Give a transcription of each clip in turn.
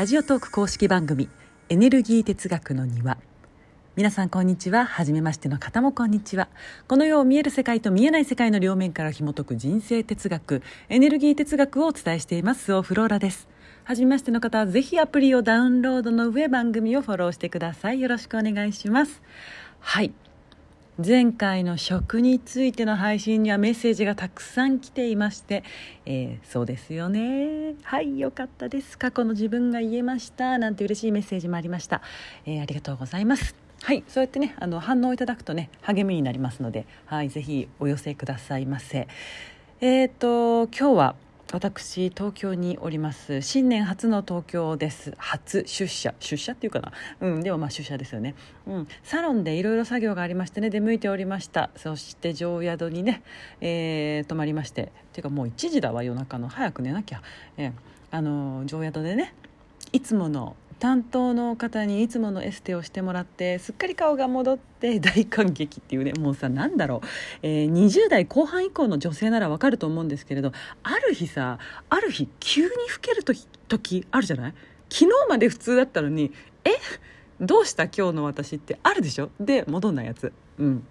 ラジオトーク公式番組エネルギー哲学の庭。皆さんこんにちは。初めましての方もこんにちは。この世を見える世界と見えない世界の両面から紐解く人生哲学エネルギー哲学をお伝えしています。オフローラです。初めましての方はぜひアプリをダウンロードの上番組をフォローしてください。よろしくお願いします。はい。前回の食についての配信にはメッセージがたくさん来ていまして、えー、そうですよね。はいよかったです。過去の自分が言えました。なんて嬉しいメッセージもありました、えー、ありがとうございます。はいそうやってねあの反応いただくとね励みになりますのではいぜひお寄せくださいませ。えっ、ー、と今日は私東京におります。新年初の東京です。初出社。出社っていうかな。うん。でもまあ出社ですよね。うん。サロンでいろいろ作業がありましてね。出向いておりました。そして常宿にね、えー、泊まりまして。っていうかもう1時だわ夜中の。早く寝なきゃ、えー、あの常宿でねいつもの担当の方にいつものエステをしてもらってすっかり顔が戻って 大感激っていうねもうさ何だろう、えー、20代後半以降の女性ならわかると思うんですけれどある日さある日急に老ける時時あるじゃない？昨日まで普通だったのにえ？どうした？今日の私ってあるでしょ？で戻んないやつ。うん。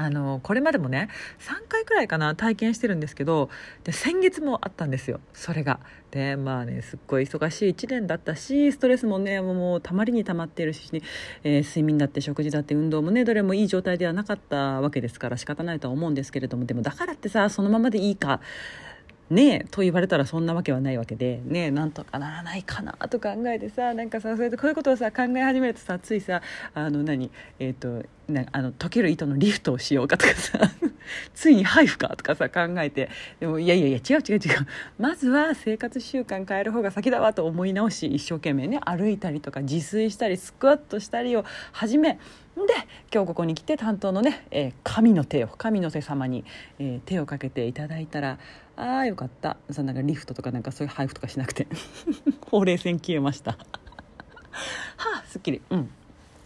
あのこれまでもね3回くらいかな体験してるんですけどで先月もあったんですよそれが。でまあねすっごい忙しい1年だったしストレスもねもうたまりにたまっているし、えー、睡眠だって食事だって運動もねどれもいい状態ではなかったわけですから仕方ないとは思うんですけれどもでもだからってさそのままでいいかねえと言われたらそんなわけはないわけでねえなんとかならないかなと考えてさなんかさそれでこういうことをさ考え始めるとさついさあの何えっ、ー、となあの溶ける糸のリフトをしようかとかさ ついに配布かとかさ考えてでもいやいやいや違う違う違う。まずは生活習慣変える方が先だわと思い直し一生懸命ね歩いたりとか自炊したりスクワットしたりを始めで今日ここに来て担当のね、えー、神の手を神の手様に、えー、手をかけていただいたらああよかった。そなんかリフトとかなんかそういう配布とかしなくて。ほうれい線消えました。はあすっきり。うん。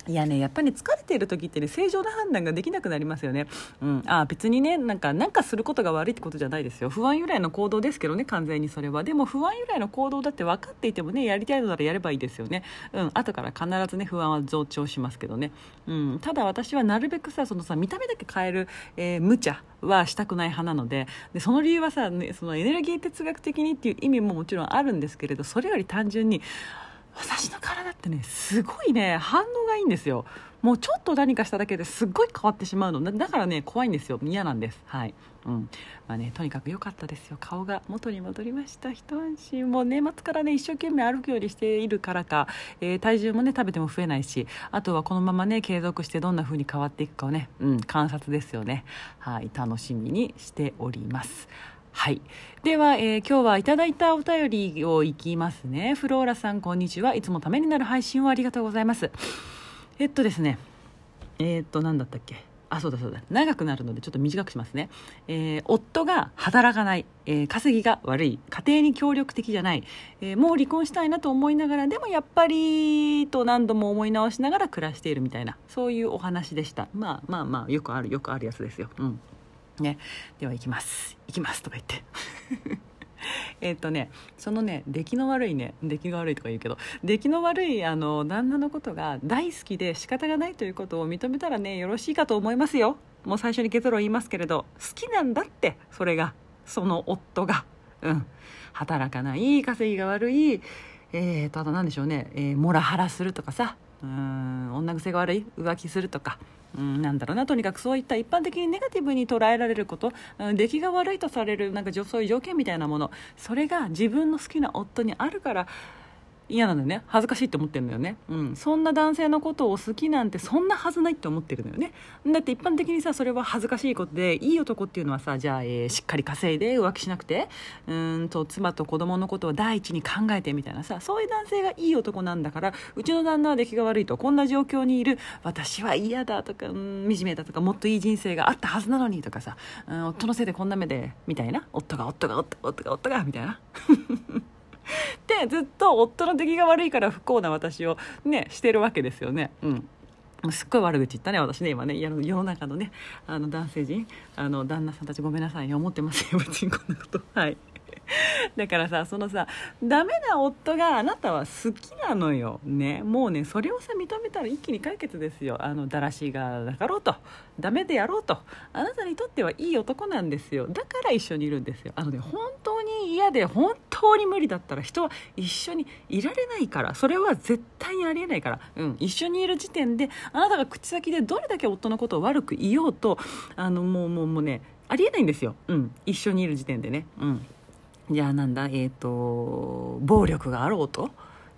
いやねやっぱり、疲れている時ってね正常な判断ができなくなりますよね、うん、あ別にねなんかなんかすることが悪いってことじゃないですよ。不安由来の行動ですけどね完全にそれは。でも不安由来の行動だって分かっていてもねやりたいのならやればいいですよね。うん。後から必ずね不安は増長しますけどね、うん、ただ私はなるべくさそのさ見た目だけ変える、えー、無茶はしたくない派なのででその理由はさ、ね、そのエネルギー哲学的にっていう意味ももちろんあるんですけれどそれより単純に私の体ってねすごいね反応がいいんですよ。もうちょっと何かしただけですっごい変わってしまうの。だからね怖いんですよ。嫌なんです。はい。うん。まあねとにかく良かったですよ。顔が元に戻りました。一安心。もう年末からね一生懸命歩くようにしているからか、えー、体重もね食べても増えないし。あとはこのままね継続してどんな風に変わっていくかをね、うん、観察ですよね。はい。楽しみにしております。はい。では、えー、今日はいただいたお便りをいきますね。フローラさん、こんにちは。いつもためになる配信をありがとうございます。えっとですね。えー、っと、何だったっけ？あ、そうだそうだ。長くなるのでちょっと短くしますね。えー、夫が働かない、え、稼ぎが悪い、家庭に協力的じゃない、え、もう離婚したいなと思いながら、でもやっぱりと何度も思い直しながら暮らしているみたいな、そういうお話でした。まあまあまあ、よくある、よくあるやつですよ。うん。ね、では行きます。行きますとか言って。えっとねそのね出来の悪いね出来が悪いとか言うけど出来の悪いあの旦那のことが大好きで仕方がないということを認めたらねよろしいかと思いますよ。もう最初に結論言いますけれど好きなんだってそれがその夫が。うん。働かない稼ぎが悪いえーとあと何でしょうね、えー、モラハラするとかさ。うん女癖が悪い浮気するとかうん、なんだろうな。とにかくそういった一般的にネガティブに捉えられること、うん、出来が悪いとされるなんかそういう条件みたいなもの。それが自分の好きな夫にあるから嫌なんだよね。恥ずかしいって思ってるんだよね、うん、そんな男性のことを好きなんてそんなはずないって思ってるのよね。だって一般的にさそれは恥ずかしいことでいい男っていうのはさじゃあ、えー、しっかり稼いで浮気しなくてうんと妻と子供のことを第一に考えてみたいなさそういう男性がいい男なんだからうちの旦那は出来が悪いとこんな状況にいる私は嫌だとか、うん、惨めだとかもっといい人生があったはずなのにとかさ、うん、夫のせいでこんな目でみたいな。夫が夫が夫が夫が夫がみたいな。でずっと夫の出来が悪いから不幸な私をねしてるわけですよね。うん。すっごい悪口言ったね私ね今ね。世の中のねあの男性陣あの旦那さんたちごめんなさいね思ってますよ。別にこんなこと。はい。だからさそのさダメな夫があなたは好きなのよ。ね。もうねそれをさ認めたら一気に解決ですよ。あのだらしがなかろうと。ダメでやろうと。あなたにとってはいい男なんですよ。だから一緒にいるんですよ。あのね本当に嫌で本当に無理だったら人は一緒にいられないから。それは絶対にありえないから、うん、一緒にいる時点であなたが口先でどれだけ夫のことを悪く言おうとあのもうもうもうねありえないんですよ、うん、一緒にいる時点でね、うん、じゃあなんだ？えっ、ー、と暴力があろうと、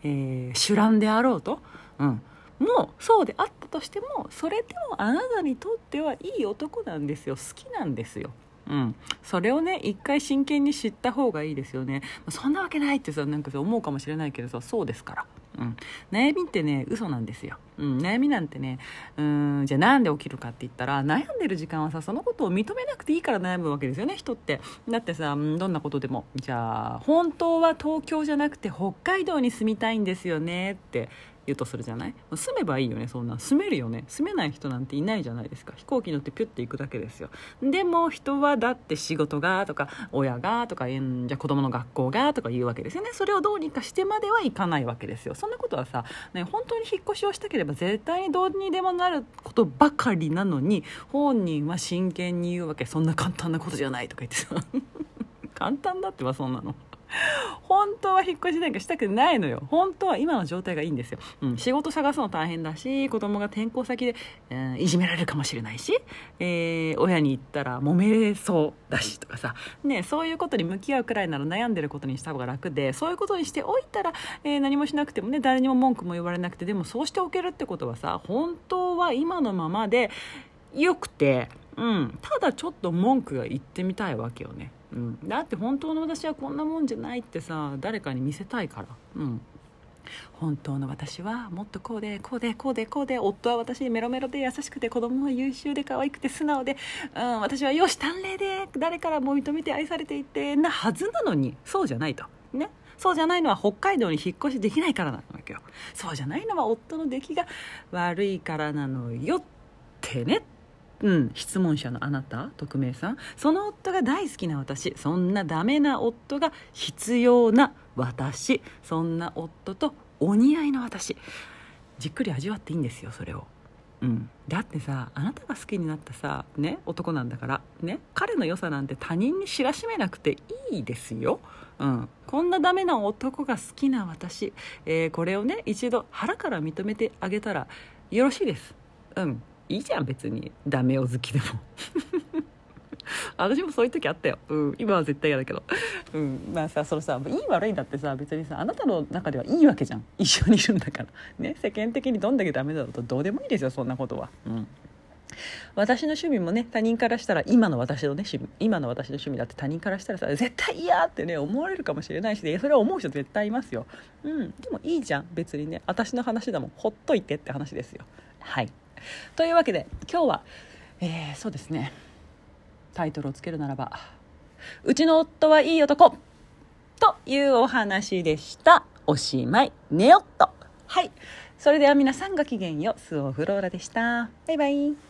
えー、酒乱であろうと、うん、もうそうであったとしてもそれでもあなたにとってはいい男なんですよ。好きなんですよ。うん、それをね一回真剣に知った方がいいですよね。そんなわけないってさなんかさ思うかもしれないけどさそうですから。うん、悩みってね嘘なんですよ、うん、悩みなんてねうんじゃあなんで起きるかって言ったら悩んでる時間はさそのことを認めなくていいから悩むわけですよね人って。だってさどんなことでも。じゃあ本当は東京じゃなくて北海道に住みたいんですよねって。言うとするじゃない？住めばいいよねそんな住めるよね。住めない人なんていないじゃないですか。飛行機乗ってピュッて行くだけですよ。でも人はだって仕事がとか親がとかじゃ子供の学校がとか言うわけですよね。それをどうにかしてまではいかないわけですよ。そんなことはさ、ね、本当に引っ越しをしたければ絶対にどうにでもなることばかりなのに本人は真剣に言うわけ。そんな簡単なことじゃないとか言ってさ。簡単だってばそんなの。本当は引っ越しなんかしたくないのよ。本当は今の状態がいいんですよ、うん、仕事探すの大変だし子供が転校先で、うん、いじめられるかもしれないし、えー、親に言ったら揉めそうだしとかさ、ね、そういうことに向き合うくらいなら悩んでることにした方が楽でそういうことにしておいたら、えー、何もしなくてもね誰にも文句も言われなくてでもそうしておけるってことはさ本当は今のままでよくて、うん、ただちょっと文句が言ってみたいわけよね。うん、だって本当の私はこんなもんじゃないってさ誰かに見せたいから、うん、本当の私はもっとこうでこうでこうでこうで夫は私にメロメロで優しくて子供は優秀で可愛くて素直で、うん、私は容姿端麗で誰からも認めて愛されていてなはずなのに。そうじゃないと。ね。そうじゃないのは北海道に引っ越しできないからなわけよ。そうじゃないのは夫の出来が悪いからなのよってね。うん、質問者のあなた匿名さん。その夫が大好きな私。そんなダメな夫が必要な私。そんな夫とお似合いの私。じっくり味わっていいんですよそれを。うん、だってさあなたが好きになったさ、ね、男なんだからね。彼の良さなんて他人に知らしめなくていいですよ、うん、こんなダメな男が好きな私、えー、これをね一度腹から認めてあげたらよろしいです。うん。いいじゃん別に。ダメ男好きでも。私もそういう時あったよ、うん、今は絶対嫌だけど、うん、まあさそのさいい悪いだってさ別にさあなたの中ではいいわけじゃん。一緒にいるんだから。ね。世間的にどんだけダメだろうとどうでもいいですよそんなことは。うん。私の趣味もね他人からしたら今の私のね趣味。今の私の趣味だって他人からしたらさ絶対嫌ってね思われるかもしれないし、ね、それは思う人絶対いますよ。うん。でもいいじゃん別にね。私の話だもん。ほっといてって話ですよ。はい。というわけで今日は、えー、そうですね。タイトルをつけるならば「うちの夫はいい男」というお話でした。おしまい。寝よっと。はい。それでは皆さんごきげんよう。スオフローラでした。バイバイ。